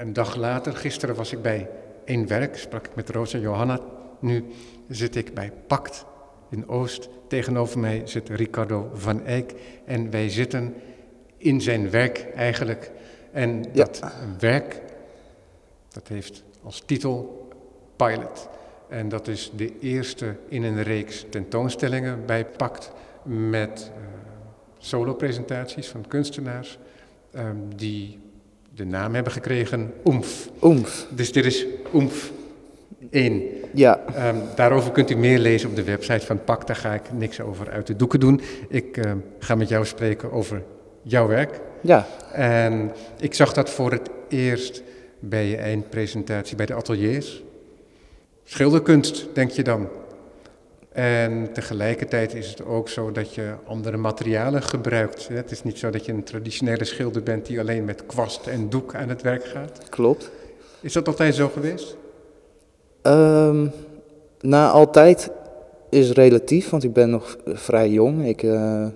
een dag later, gisteren was ik bij één werk, sprak ik met Rosa Johanna. Nu zit ik bij Pact in Oost. Tegenover mij zit Ricardo van Eyck. En wij zitten in zijn werk eigenlijk. En dat werk, dat heeft als titel Pilot. En dat is de eerste in een reeks tentoonstellingen bij Pact met uh, solo-presentaties van kunstenaars um, die de naam hebben gekregen Oemf. Oemf. Dus dit is Oemf 1. Ja. Um, daarover kunt u meer lezen op de website van Pact. Daar ga ik niks over uit de doeken doen. Ik uh, ga met jou spreken over jouw werk. Ja. En ik zag dat voor het eerst bij je eindpresentatie bij de ateliers. Schilderkunst, denk je dan. En tegelijkertijd is het ook zo dat je andere materialen gebruikt. Het is niet zo dat je een traditionele schilder bent die alleen met kwast en doek aan het werk gaat. Klopt. Is dat altijd zo geweest? Um, nou, altijd is relatief, want ik ben nog vrij jong. Ik, uh,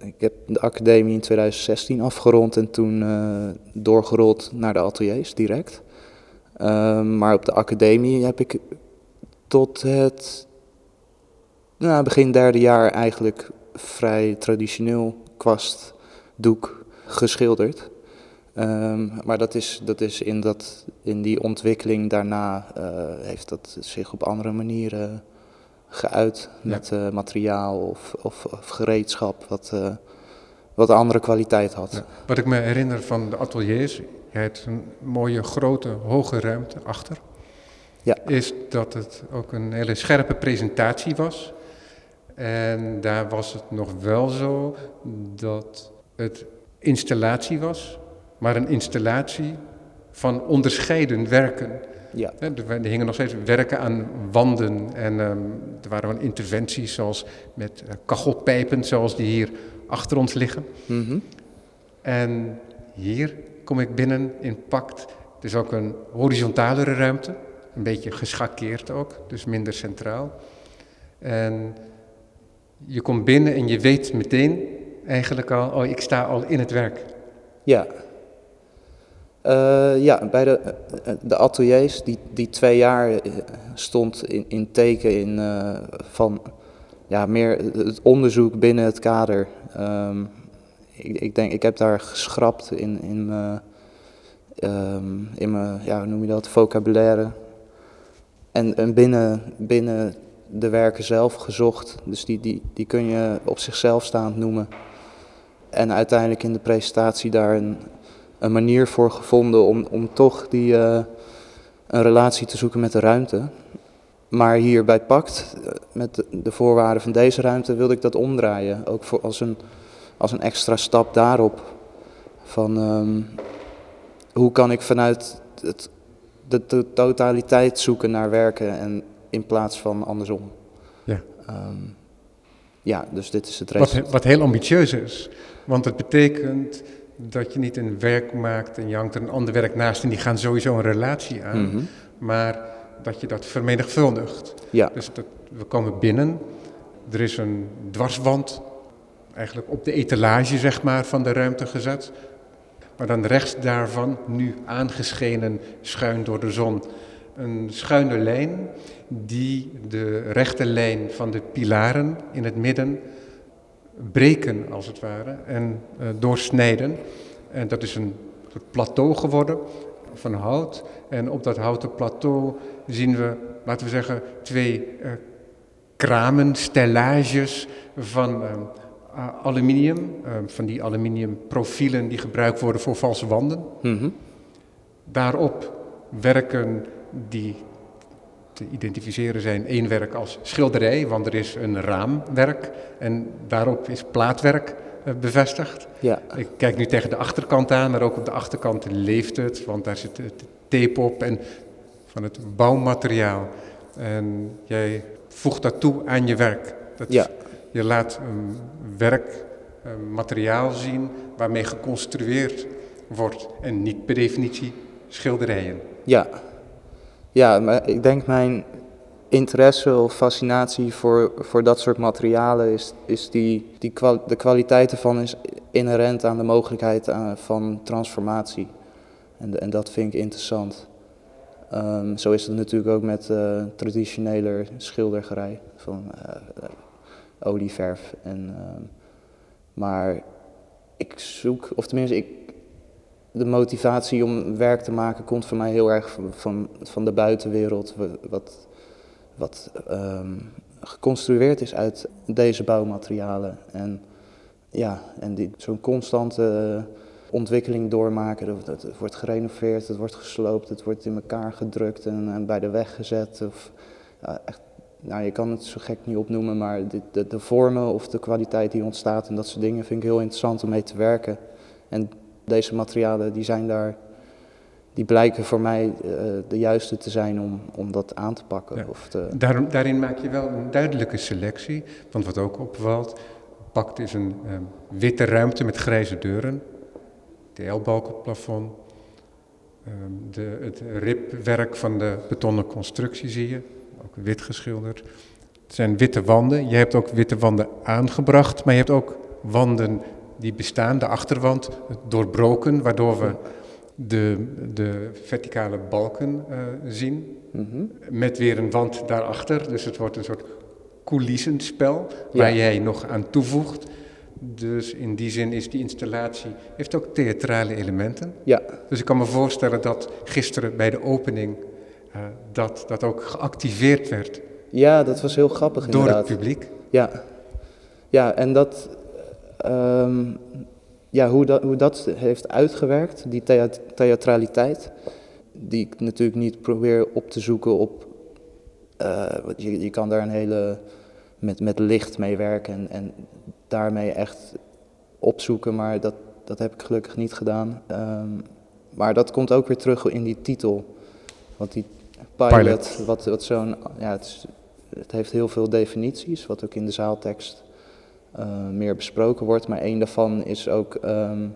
ik heb de academie in 2016 afgerond en toen uh, doorgerold naar de ateliers direct. Um, maar op de academie heb ik tot het nou, begin derde jaar eigenlijk vrij traditioneel kwast, doek geschilderd. Um, maar dat is, dat is in, dat, in die ontwikkeling daarna uh, heeft dat zich op andere manieren geuit. Met uh, materiaal of, of, of, gereedschap wat, uh, wat andere kwaliteit had. Ja. Wat ik me herinner van de ateliers, je hebt een mooie grote hoge ruimte achter. Ja. Is dat het ook een hele scherpe presentatie was. En daar was het nog wel zo dat het installatie was, maar een installatie van onderscheiden werken. Ja. Er hingen nog steeds werken aan wanden en um, er waren wel interventies zoals met uh, kachelpijpen zoals die hier achter ons liggen. Mm -hmm. En hier kom ik binnen in Pact. Het is ook een horizontalere ruimte, een beetje geschakeerd ook, dus minder centraal. En je komt binnen en je weet meteen eigenlijk al, oh ik sta al in het werk. Ja. Uh, ja, bij de, de ateliers, die, die twee jaar stond in, in teken in, van ja, meer het onderzoek binnen het kader. Um, ik, ik, denk, ik heb daar geschrapt in, in mijn, um, in mijn ja, hoe noem je dat, vocabulaire. En, en binnen, binnen de werken zelf gezocht. Dus die, die, die kun je op zichzelf staand noemen. En uiteindelijk in de presentatie daar een, een manier voor gevonden om, om toch die, uh, een relatie te zoeken met de ruimte. Maar hier bij Pact, met de, de voorwaarden van deze ruimte, wilde ik dat omdraaien. Ook voor als, een, als een extra stap daarop. Van um, hoe kan ik vanuit het, de totaliteit zoeken naar werken en in plaats van andersom. Ja. Um, ja, dus dit is het wat, wat heel ambitieus is. Want het betekent dat je niet een werk maakt en je hangt er een ander werk naast en die gaan sowieso een relatie aan. Mm -hmm. Maar dat je dat vermenigvuldigt. Ja. Dus dat, we komen binnen, er is een dwarswand, eigenlijk op de etalage zeg maar van de ruimte gezet. Maar dan rechts daarvan, nu aangeschenen schuin door de zon, een schuine lijn die de rechte lijn van de pilaren in het midden breken, als het ware, en uh, doorsnijden. En dat is een soort plateau geworden van hout. En op dat houten plateau zien we, laten we zeggen, twee uh, kramen, stellages van uh, aluminium. van die aluminiumprofielen die gebruikt worden voor valse wanden. Mm -hmm. Daarop werken die te identificeren zijn één werk als schilderij, want er is een raamwerk en daarop is plaatwerk uh, bevestigd. Ja. Ik kijk nu tegen de achterkant aan, maar ook op de achterkant leeft het, want daar zit de tape op en van het bouwmateriaal. En jij voegt dat toe aan je werk. Dat ja. Je laat een werk, een materiaal zien waarmee geconstrueerd wordt en niet per definitie schilderijen. Ja, ja, maar ik denk mijn interesse of fascinatie voor, voor dat soort materialen is, is die, die de kwaliteit ervan is inherent aan de mogelijkheid aan, van transformatie. En, en dat vind ik interessant. Ehm, zo is het natuurlijk ook met uh, traditionele schildergerij van uh, olieverf. En, ehm, maar ik zoek, of tenminste, ik, de motivatie om werk te maken komt voor mij heel erg van, van de buitenwereld, wat, wat um, geconstrueerd is uit deze bouwmaterialen. En ja, en die, zo'n constante ontwikkeling doormaken. Het, wordt gerenoveerd, het wordt gesloopt, het wordt in elkaar gedrukt en, en bij de weg gezet. Of, echt, nou, je kan het zo gek niet opnoemen, maar de, de, de, vormen of de kwaliteit die ontstaat en dat soort dingen vind ik heel interessant om mee te werken. En deze materialen die zijn daar, die blijken voor mij uh, de juiste te zijn om, om dat aan te pakken. Of te... Daarom, daarin maak je wel een duidelijke selectie, want wat ook opvalt, pakt is een um, witte ruimte met grijze deuren, TL-balk op het plafond, um, de, het ribwerk van de betonnen constructie zie je, ook wit geschilderd. Het zijn witte wanden, je hebt ook witte wanden aangebracht, maar je hebt ook wanden die bestaan, de achterwand doorbroken, waardoor we de, de verticale balken uh, zien. Mm -hmm. Met weer een wand daarachter. Dus het wordt een soort coulissenspel waar jij nog aan toevoegt. Dus in die zin is die installatie, heeft ook theatrale elementen. Ja. Dus ik kan me voorstellen dat gisteren bij de opening uh, dat, dat ook geactiveerd werd. Ja, dat was heel grappig Door inderdaad. het publiek. Ja, ja en dat, um, ja, hoe, dat, hoe dat heeft uitgewerkt, die theatraliteit, die ik natuurlijk niet probeer op te zoeken op, uh, je, je kan daar een hele, met, met licht mee werken en, en daarmee echt opzoeken, maar dat, dat heb ik gelukkig niet gedaan. Um, maar dat komt ook weer terug in die titel. Want die pilot, pilot. wat, wat zo'n, ja, het, is, het, heeft heel veel definities, wat ook in de zaaltekst uh, meer besproken wordt. Maar één daarvan is ook um,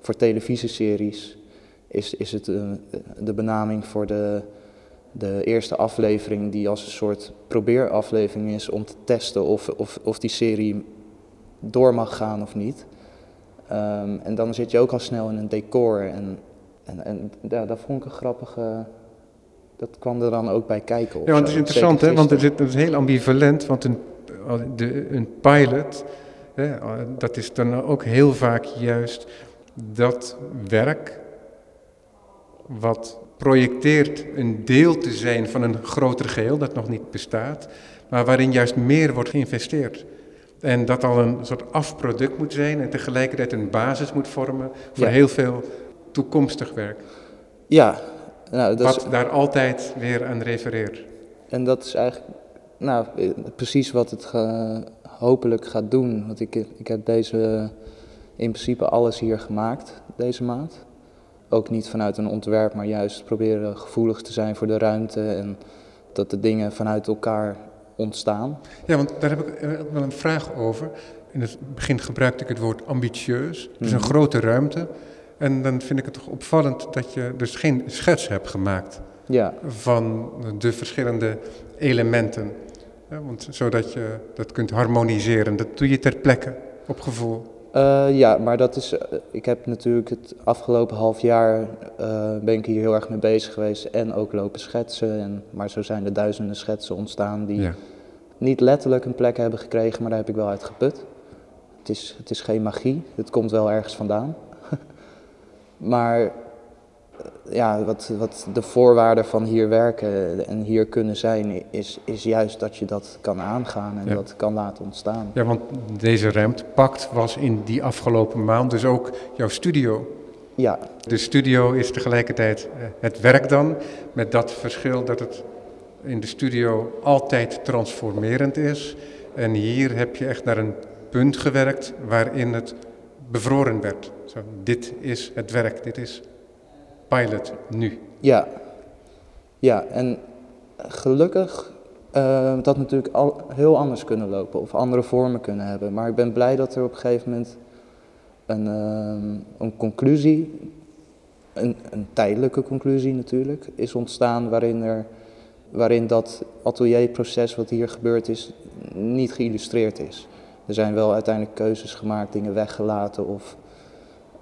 voor televisieseries, is, is het uh, de benaming voor de, de eerste aflevering, die als een soort probeeraflevering is om te testen of, of, of die serie door mag gaan of niet. Um, en dan zit je ook al snel in een decor. En, en, en ja, dat vond ik een grappige. Dat kwam er dan ook bij kijken. Ja, want het is interessant, hè? Want het is, het is heel ambivalent. Want een, de, een pilot, hè, dat is dan ook heel vaak juist dat werk. wat projecteert een deel te zijn van een groter geheel dat nog niet bestaat, maar waarin juist meer wordt geïnvesteerd. En dat al een soort afproduct moet zijn en tegelijkertijd een basis moet vormen voor ja. heel veel toekomstig werk. Ja. Nou, dat wat is... daar altijd weer aan refereert. En dat is eigenlijk nou, precies wat het hopelijk gaat doen. Want ik, ik heb deze, in principe alles hier gemaakt deze maand. Ook niet vanuit een ontwerp, maar juist proberen gevoelig te zijn voor de ruimte en dat de dingen vanuit elkaar ontstaan. Ja, want daar heb ik wel een vraag over. In het begin gebruikte ik het woord ambitieus. Dus een grote ruimte. En dan vind ik het toch opvallend dat je dus geen schets hebt gemaakt ja. van de verschillende elementen. Ja, want zodat je dat kunt harmoniseren. Dat doe je ter plekke, op gevoel. Uh, ja, maar dat is. Ik heb natuurlijk het afgelopen half jaar uh, ben ik hier heel erg mee bezig geweest en ook lopen schetsen. En, maar zo zijn er duizenden schetsen ontstaan die ja. niet letterlijk een plek hebben gekregen, maar daar heb ik wel uit geput. Het is, het is geen magie, het komt wel ergens vandaan. maar ja, wat, wat de voorwaarde van hier werken en hier kunnen zijn, is, is juist dat je dat kan aangaan en Ja. dat kan laten ontstaan. Ja, want deze ruimtepact was in die afgelopen maand dus ook jouw studio. Ja, De studio is tegelijkertijd eh, het werk dan, met dat verschil dat het in de studio altijd transformerend is. En hier heb je echt naar een punt gewerkt waarin het bevroren werd. Zo, dit is het werk, dit is pilot nu. ja, ja. En gelukkig uh, dat natuurlijk al heel anders kunnen lopen of andere vormen kunnen hebben. Maar ik ben blij dat er op een gegeven moment een, uh, een conclusie, een, een, tijdelijke conclusie natuurlijk, is ontstaan waarin, er, waarin dat atelierproces wat hier gebeurd is niet geïllustreerd is. Er zijn wel uiteindelijk keuzes gemaakt, dingen weggelaten of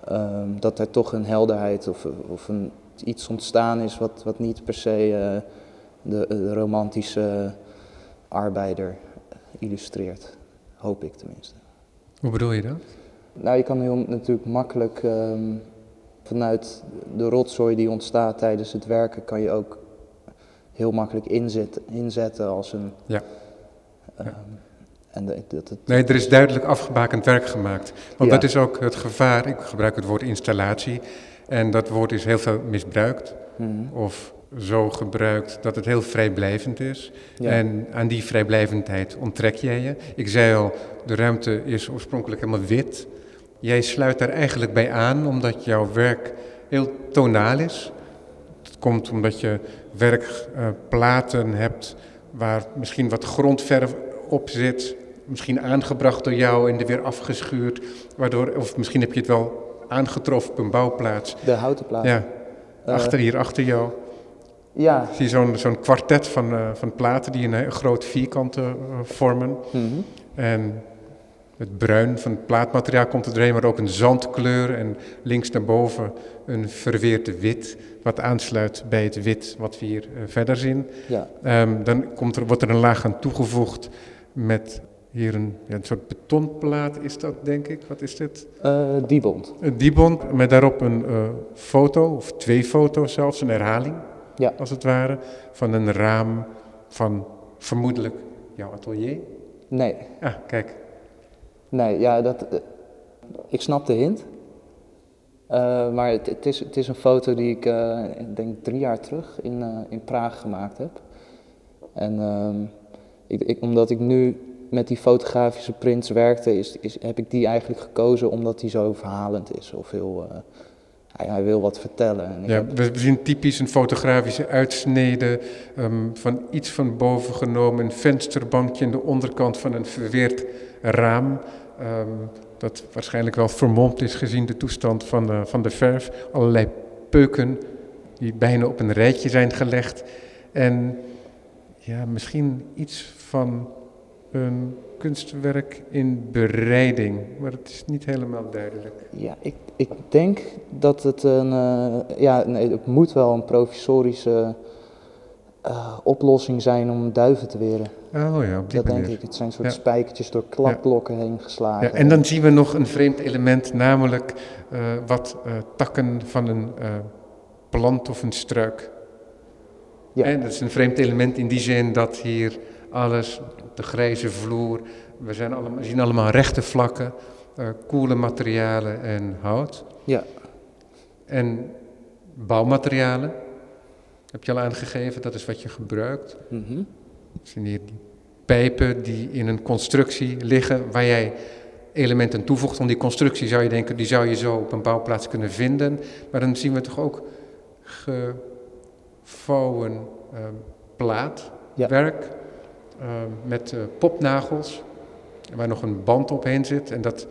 ehm, dat er toch een helderheid of, of een, iets ontstaan is wat, wat niet per se eh, de, de romantische arbeider illustreert. Hoop ik tenminste. Hoe bedoel je dat? Nou, je kan heel natuurlijk makkelijk ehm, vanuit de rotzooi die ontstaat tijdens het werken, kan je ook heel makkelijk inzetten, inzetten als een. Ja. ehm, en dat het, Nee, er is duidelijk afgebakend werk gemaakt. Want Ja. dat is ook het gevaar. Ik gebruik het woord installatie. En dat woord is heel veel misbruikt. Mhm. Of zo gebruikt dat het heel vrijblijvend is. Ja. En aan die vrijblijvendheid onttrek jij je. Ik zei al, de ruimte is oorspronkelijk helemaal wit. Jij sluit daar eigenlijk bij aan omdat jouw werk heel tonaal is. Het komt omdat je werkplaten hebt waar misschien wat grondverf op zit. Misschien aangebracht door jou en er weer afgeschuurd. Waardoor, of misschien heb je het wel aangetroffen op een bouwplaats. de houten plaat. Ja, Eh, achter hier, achter jou. Ja. Zie je zo'n zo'n kwartet van, eh, van platen die een, eh, groot vierkant vormen. Mhm. En het bruin van het plaatmateriaal komt er doorheen, maar ook een zandkleur. En links naar boven een verweerd wit, wat aansluit bij het wit wat we hier verder zien. Ja. Ehm, dan komt er, wordt er een laag aan toegevoegd met hier een, ja, een soort betonplaat is dat, denk ik. Wat is dit? Eh, die bond. Een diebond met daarop een eh, foto, of twee foto's zelfs, een herhaling, Ja. als het ware, van een raam van vermoedelijk jouw atelier. Nee. Ah, kijk. Nee, ja, dat, eh, ik snap de hint. Eh, maar het, het, is, het is een foto die ik, eh, denk drie jaar terug in, eh, in Praag gemaakt heb. En ehm, ik, ik, omdat ik nu met die fotografische prints werkte, is, is, heb ik die eigenlijk gekozen omdat die zo verhalend is. Of heel, eh, hij, hij wil wat vertellen. En Ja, heb- we zien typisch een fotografische uitsnede ehm, van iets van boven genomen, een vensterbankje in de onderkant van een verweerd raam. ehm, dat waarschijnlijk wel vermomd is gezien de toestand van de, van de verf. Allerlei peuken die bijna op een rijtje zijn gelegd. En ja, misschien iets van een kunstwerk in bereiding, maar het is niet helemaal duidelijk. Ja, ik, ik denk dat het een. eh, ja, nee, het moet wel een provisorische eh, oplossing zijn om duiven te weren. Oh ja, op die Dat manier. denk ik. Het zijn soort Ja. spijkertjes door klapblokken heen geslagen. Ja, en dan zien we nog een vreemd element, namelijk eh, wat takken van een plant of een struik. Ja. En dat is een vreemd element in die zin dat hier alles, de grijze vloer, we, zijn allemaal, zien allemaal rechte vlakken, eh, koele materialen en hout. Ja. En bouwmaterialen, heb je al aangegeven, dat is wat je gebruikt. We zien hier die pijpen die in een constructie liggen waar jij elementen toevoegt. Want die constructie zou je denken, die zou je zo op een bouwplaats kunnen vinden. Maar dan zien we toch ook gevouwen eh, plaatwerk met eh, popnagels waar nog een band omheen zit. En dat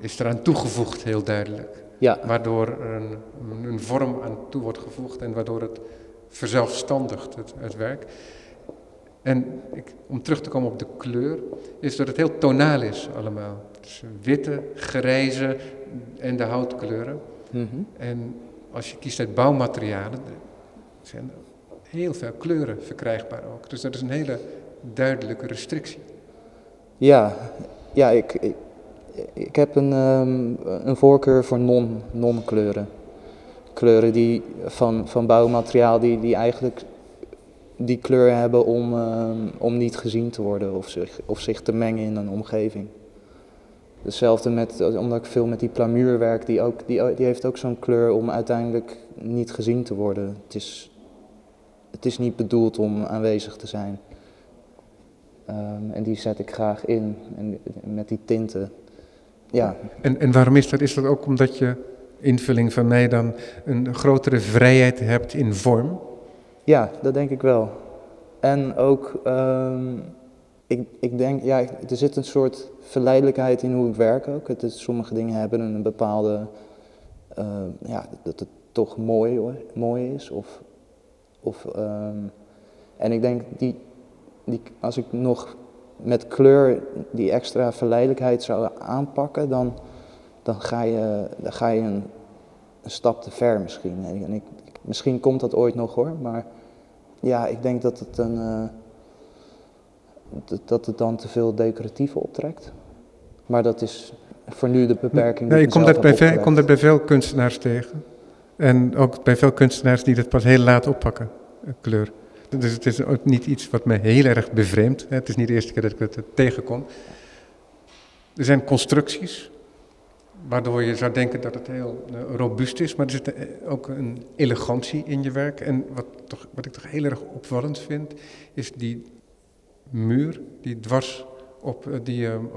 is eraan toegevoegd heel duidelijk. Ja. Waardoor er een, een vorm aan toe wordt gevoegd en waardoor het verzelfstandigt, het, het werk. En ik, om terug te komen op de kleur, is dat het heel tonaal is allemaal. Dus witte, grijze en de houtkleuren. Mhm. En als je kiest uit bouwmaterialen, er zijn heel veel kleuren verkrijgbaar ook. Dus dat is een hele duidelijke restrictie. Ja, ja ik, ik, heb een, ehm, een voorkeur voor non, non-kleuren. Kleuren die van, van bouwmateriaal die, die eigenlijk die kleur hebben om, ehm, om niet gezien te worden of zich, of zich te mengen in een omgeving. Hetzelfde met, omdat ik veel met die plamuur werk, die, ook, die, die heeft ook zo'n kleur om uiteindelijk niet gezien te worden. Het is, het is niet bedoeld om aanwezig te zijn. Ehm, en die zet ik graag in en, met die tinten. Ja, En, en waarom is dat? Is dat ook omdat je, invulling van mij dan, een grotere vrijheid hebt in vorm? ja, dat denk ik wel. En ook, ehm, ik, ik denk, ja, er zit een soort verleidelijkheid in hoe ik werk ook. Het is, sommige dingen hebben een bepaalde, eh, ja, dat het toch mooi, mooi is. Of, of, ehm, en ik denk, die, die, als ik nog met kleur die extra verleidelijkheid zou aanpakken, dan, dan ga je, dan ga je een, een stap te ver misschien. En ik, misschien komt dat ooit nog hoor, maar ja, ik denk dat het, een, uh, dat het dan te veel decoratieve optrekt. Maar dat is voor nu de beperking. Nee, je komt dat, bij veel, komt dat bij veel kunstenaars tegen. En ook bij veel kunstenaars die dat pas heel laat oppakken, kleur. Dus het is ook niet iets wat me heel erg bevreemdt. Het is niet de eerste keer dat ik het tegenkom. Er zijn constructies, waardoor je zou denken dat het heel uh, robuust is, maar er zit ook een elegantie in je werk. En wat, toch, wat ik toch heel erg opvallend vind, is die muur die dwars op, die, um,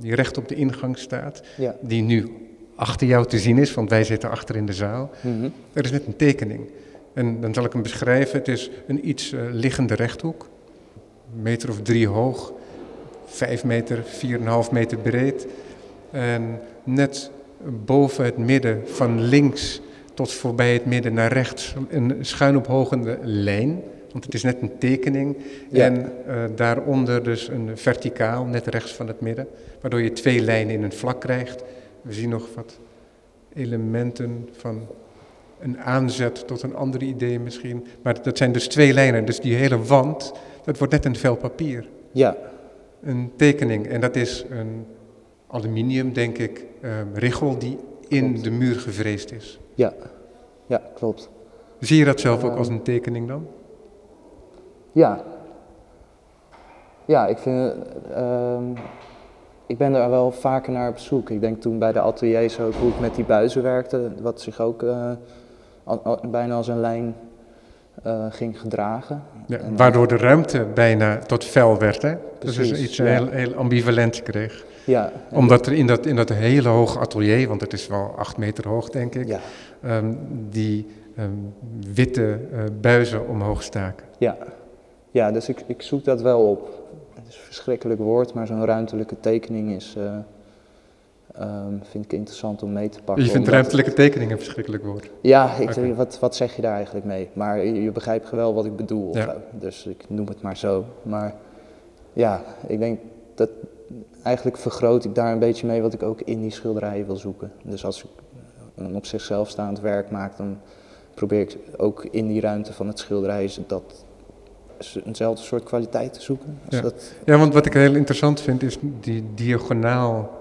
die recht op de ingang staat, ja. die nu achter jou te zien is, want wij zitten achter in de zaal. Mm -hmm. Er is net een tekening. En dan zal ik hem beschrijven. Het is een iets uh, liggende rechthoek, een meter of drie hoog, vijf meter, vier en een half meter breed. En net boven het midden, van links tot voorbij het midden naar rechts, een schuin ophogende lijn. Want het is net een tekening. Ja. En uh, daaronder dus een verticaal, net rechts van het midden. Waardoor je twee lijnen in een vlak krijgt. We zien nog wat elementen van een aanzet tot een ander idee misschien. Maar dat zijn dus twee lijnen. Dus die hele wand, dat wordt net een vel papier. Ja. Een tekening. En dat is een aluminium, denk ik, um, richel die in Klopt. de muur gevreesd is. Ja, ja klopt. Zie je dat zelf ook Ehm. als een tekening dan? Ja. Ja, ik vind. ehm, ik ben daar wel vaker naar op zoek. Ik denk toen bij de ateliers ook hoe ik met die buizen werkte, wat zich ook eh, al- al- bijna als een lijn eh, ging gedragen. Ja, En- waardoor de ruimte bijna tot vel werd, hè? Dus Precies, is iets ja. heel, heel ambivalent kreeg. Ja, Omdat er in dat, in dat hele hoge atelier, want het is wel acht meter hoog, denk ik, Ja, ehm, die ehm, witte eh, buizen omhoog staken. ja. ja dus ik, ik zoek dat wel op. Het is een verschrikkelijk woord, maar zo'n ruimtelijke tekening is, eh, ehm, vind ik interessant om mee te pakken. Je vindt ruimtelijke tekening een verschrikkelijk woord. Ja, ik, Oké. wat, wat zeg je daar eigenlijk mee? Maar je, je begrijpt wel wat ik bedoel. Ja. Dus ik noem het maar zo. Maar ja, ik denk dat eigenlijk vergroot ik daar een beetje mee wat ik ook in die schilderijen wil zoeken. Dus als ik een op zichzelf staand werk maak, dan probeer ik ook in die ruimte van het schilderij dat eenzelfde soort kwaliteit te zoeken. Als Ja. dat, Ja, want wat ik heel interessant vind is die diagonaal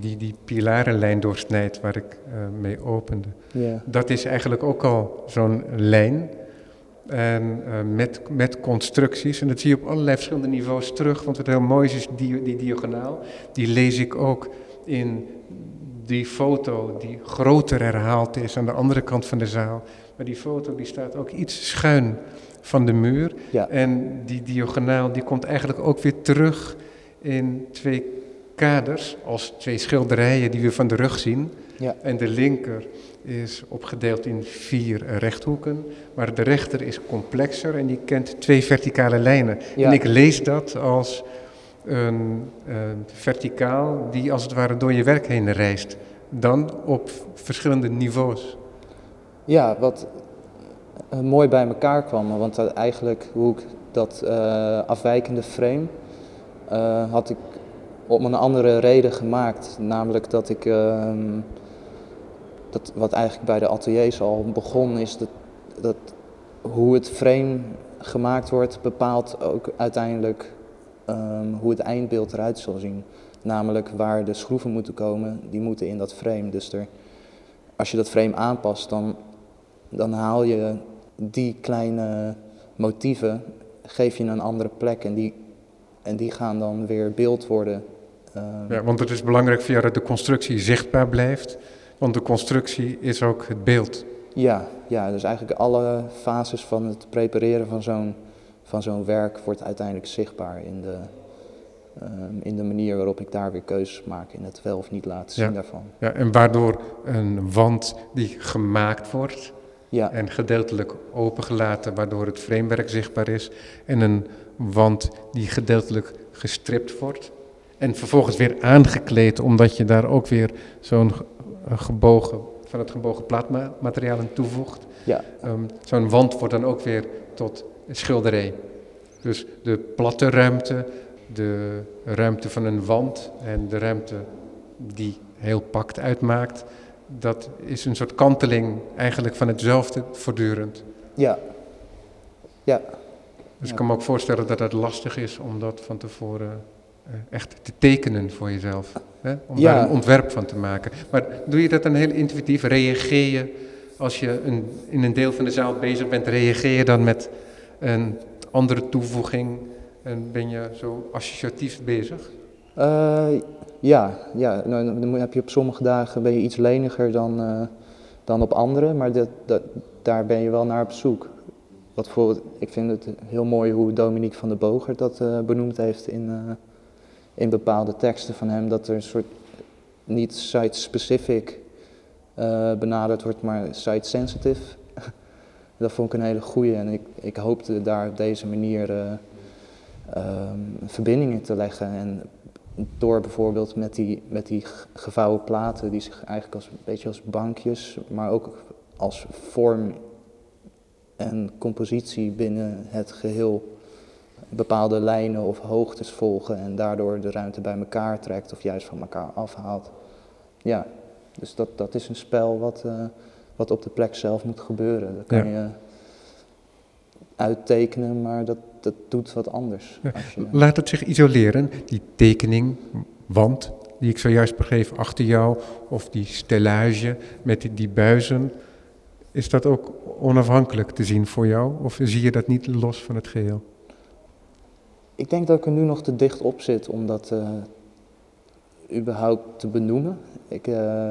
die die pilarenlijn doorsnijdt waar ik eh, mee opende. ja, Dat is eigenlijk ook al zo'n lijn. En eh, met, met constructies. En dat zie je op allerlei verschillende niveaus terug. Want wat heel mooi is, is die, die diagonaal. Die lees ik ook in die foto die groter herhaald is aan de andere kant van de zaal. Maar die foto die staat ook iets schuin van de muur. ja, En die diagonaal die komt eigenlijk ook weer terug in twee kaders, als twee schilderijen die we van de rug zien. ja, En de linker is opgedeeld in vier rechthoeken, maar de rechter is complexer en die kent twee verticale lijnen. Ja. En ik lees dat als een, eh, verticaal die als het ware door je werk heen reist. Dan op verschillende niveaus. Ja, wat eh, mooi bij elkaar kwam, want dat eigenlijk hoe ik dat eh, afwijkende frame eh, had ik om een andere reden gemaakt. Namelijk dat ik, ehm, dat wat eigenlijk bij de ateliers al begon, is dat, dat hoe het frame gemaakt wordt bepaalt ook uiteindelijk ehm, hoe het eindbeeld eruit zal zien. Namelijk waar de schroeven moeten komen, die moeten in dat frame. Dus er, als je dat frame aanpast, dan, dan haal je die kleine motieven, geef je een andere plek en die, en die gaan dan weer beeld worden. Ehm, Ja, want het is belangrijk dat de constructie zichtbaar blijft, want de constructie is ook het beeld. Ja, ja, dus eigenlijk alle fases van het prepareren van zo'n, van zo'n werk wordt uiteindelijk zichtbaar in de, ehm, in de manier waarop ik daar weer keuzes maak in het wel of niet laten zien Ja. daarvan. Ja, en waardoor een wand die gemaakt wordt Ja, en gedeeltelijk opengelaten, waardoor het framewerk zichtbaar is, en een wand die gedeeltelijk gestript wordt en vervolgens weer aangekleed, omdat je daar ook weer zo'n gebogen, van het gebogen plaatmateriaal aan toevoegt. ja, Ehm, zo'n wand wordt dan ook weer tot schilderij. Dus de platte ruimte, de ruimte van een wand en de ruimte die heel pact uitmaakt, dat is een soort kanteling eigenlijk van hetzelfde voortdurend. Ja. Ja. Dus ik kan me ook voorstellen dat het lastig is om dat van tevoren eh, echt te tekenen voor jezelf. Hè? Om Ja. daar een ontwerp van te maken. Maar doe je dat dan heel intuïtief? Reageer je als je een, in een deel van de zaal bezig bent, reageer je dan met een andere toevoeging en ben je zo associatief bezig? Eh, ja, ja. Nou, dan heb je op sommige dagen ben je iets leniger dan, eh, dan op andere, maar dat, daar ben je wel naar op zoek. Wat bijvoorbeeld, ik vind het heel mooi hoe Dominique van der Boger dat eh, benoemd heeft in, in bepaalde teksten van hem, dat er een soort niet site-specific benaderd wordt, maar site-sensitive. Dat vond ik een hele goeie en ik, ik hoopte daar op deze manier eh, ehm, verbindingen te leggen. En door bijvoorbeeld met die, met die gevouwen platen, die zich eigenlijk als, een beetje als bankjes, maar ook als vorm en compositie binnen het geheel bepaalde lijnen of hoogtes volgen en daardoor de ruimte bij elkaar trekt of juist van elkaar afhaalt. Ja, dus dat, dat is een spel wat, eh, wat op de plek zelf moet gebeuren. Dat kan je uittekenen, maar dat, dat doet wat anders. Ja. Als je, Laat het zich isoleren, die tekening, wand die ik zojuist begreep achter jou, of die stellage met die, die buizen. Is dat ook onafhankelijk te zien voor jou, of zie je dat niet los van het geheel? Ik denk dat ik er nu nog te dicht op zit om dat eh, überhaupt te benoemen. Ik, eh,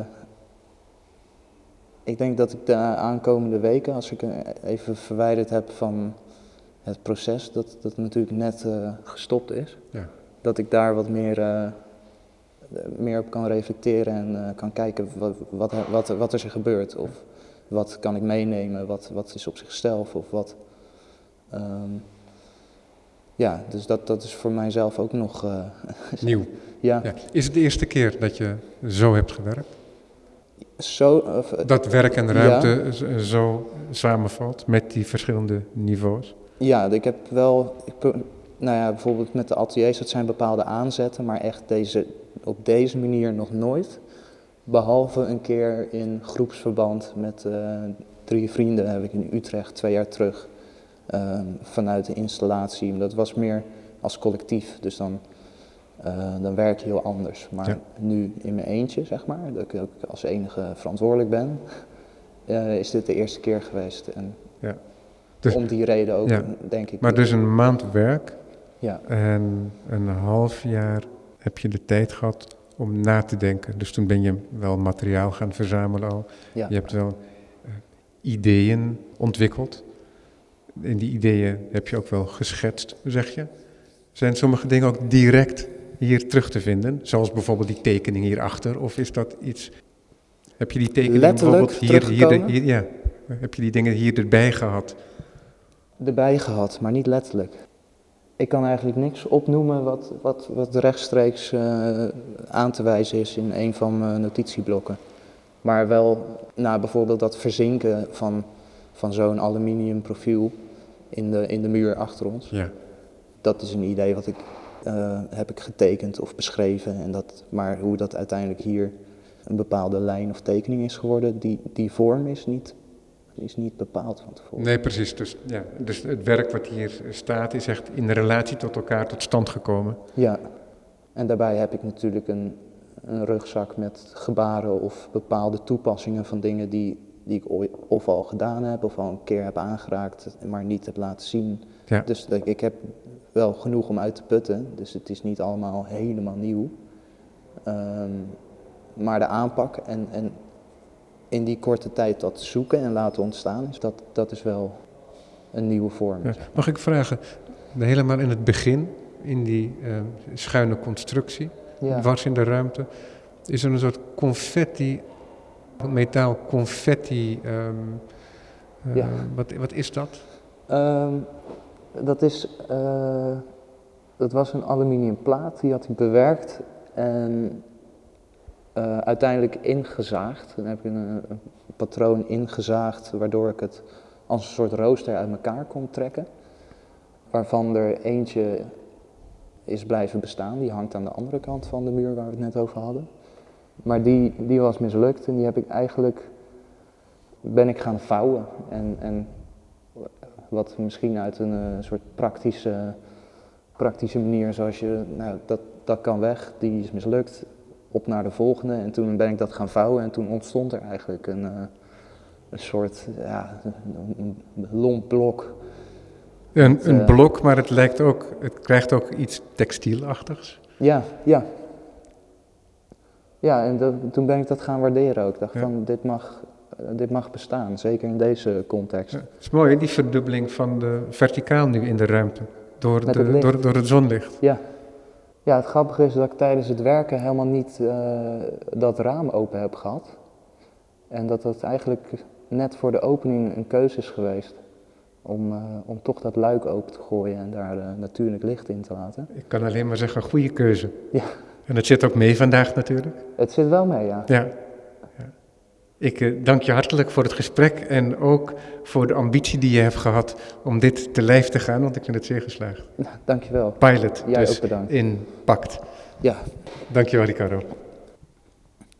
ik denk dat ik de aankomende weken, als ik er even verwijderd heb van het proces, dat dat natuurlijk net eh, gestopt is, Ja. dat ik daar wat meer, eh, meer op kan reflecteren en eh, kan kijken wat, wat, wat, wat er gebeurt. Of wat kan ik meenemen, wat, wat is op zichzelf of wat. ehm, ja, dus dat, dat is voor mijzelf ook nog. eh, Nieuw. ja, Ja. Is het de eerste keer dat je zo hebt gewerkt? Zo. of, eh, Dat werk en ruimte z- zo samenvalt met die verschillende niveaus? Ja, ik heb wel. Ik, nou ja, bijvoorbeeld met de ateliers, dat zijn bepaalde aanzetten, maar echt deze, op deze manier nog nooit. Behalve een keer in groepsverband met eh, drie vrienden heb ik in Utrecht twee jaar terug. ehm, vanuit de installatie. Dat was meer als collectief, dus dan, eh, dan werk je heel anders. Maar Ja. nu in mijn eentje, zeg maar, dat ik ook als enige verantwoordelijk ben, eh, is dit de eerste keer geweest. En Ja. Dus- om die reden ook, Ja. denk ik. Maar dus een maand werk Ja, en een half jaar heb je de tijd gehad om na te denken. Dus toen ben je wel materiaal gaan verzamelen al. ja. Je hebt wel eh, ideeën ontwikkeld. In die ideeën heb je ook wel geschetst, zeg je. Zijn sommige dingen ook direct hier terug te vinden? Zoals bijvoorbeeld die tekening hierachter? Of is dat iets... Heb je die tekening Letterlijk bijvoorbeeld hier, hier. Ja, heb je die dingen hier erbij gehad? erbij gehad, maar niet letterlijk. Ik kan eigenlijk niks opnoemen wat, wat, wat rechtstreeks eh, aan te wijzen is in een van mijn notitieblokken. Maar wel, nou, bijvoorbeeld dat verzinken van, van zo'n aluminium profiel in de, in de muur achter ons. Ja. Dat is een idee wat ik eh, heb ik getekend of beschreven. En dat, maar hoe dat uiteindelijk hier een bepaalde lijn of tekening is geworden, die, die vorm is niet, is niet bepaald van tevoren. Nee, precies. Dus, ja, dus het werk wat hier staat is echt in relatie tot elkaar tot stand gekomen. Ja, en daarbij heb ik natuurlijk een, een rugzak met gebaren of bepaalde toepassingen van dingen die, die ik ooit of al gedaan heb of al een keer heb aangeraakt, maar niet heb laten zien. Ja. Dus ik heb wel genoeg om uit te putten, dus het is niet allemaal helemaal nieuw. Ehm, maar de aanpak en, en in die korte tijd dat zoeken en laten ontstaan, is dat, dat is wel een nieuwe vorm. Ja. Mag ik vragen, helemaal in het begin, in die eh, schuine constructie, Ja. dwars in de ruimte, is er een soort confetti, metaal confetti. ehm, eh, Ja. wat, wat is dat? Ehm, dat is, eh, dat was een aluminium plaat, die had ik bewerkt en eh, uiteindelijk ingezaagd. Dan heb ik een, een patroon ingezaagd, waardoor ik het als een soort rooster uit elkaar kon trekken. Waarvan er eentje is blijven bestaan, die hangt aan de andere kant van de muur waar we het net over hadden. Maar die, die was mislukt en die heb ik eigenlijk, ben ik gaan vouwen. En, en wat misschien uit een eh, soort praktische, praktische manier, zoals je, nou dat, dat kan weg, die is mislukt, op naar de volgende. En toen ben ik dat gaan vouwen en toen ontstond er eigenlijk een, eh, een soort, ja, een, lomp blok. Een, eh, blok, maar het, lijkt ook, het krijgt ook iets textielachtigs. Ja, ja. Ja, en dat, toen ben ik dat gaan waarderen ook. Ik dacht Ja. van, dit mag, dit mag bestaan, zeker in deze context. Ja, het is mooi, hè, die verdubbeling van de verticaal nu in de ruimte. Door, Met het de, licht. door, door het zonlicht. Ja. ja, het grappige is dat ik tijdens het werken helemaal niet eh, dat raam open heb gehad. En dat dat eigenlijk net voor de opening een keuze is geweest. Om, eh, om toch dat luik open te gooien en daar eh, natuurlijk licht in te laten. Ik kan alleen maar zeggen, goede keuze. Ja. En dat zit ook mee vandaag natuurlijk. Het zit wel mee. Ja. ja. Ik eh, dank je hartelijk voor het gesprek en ook voor de ambitie die je hebt gehad om dit te lijf te gaan, want ik vind het zeer geslaagd. Dankjewel. Pilot, Jij dus ook bedankt. in Pact. Ja, Dankjewel Ricardo.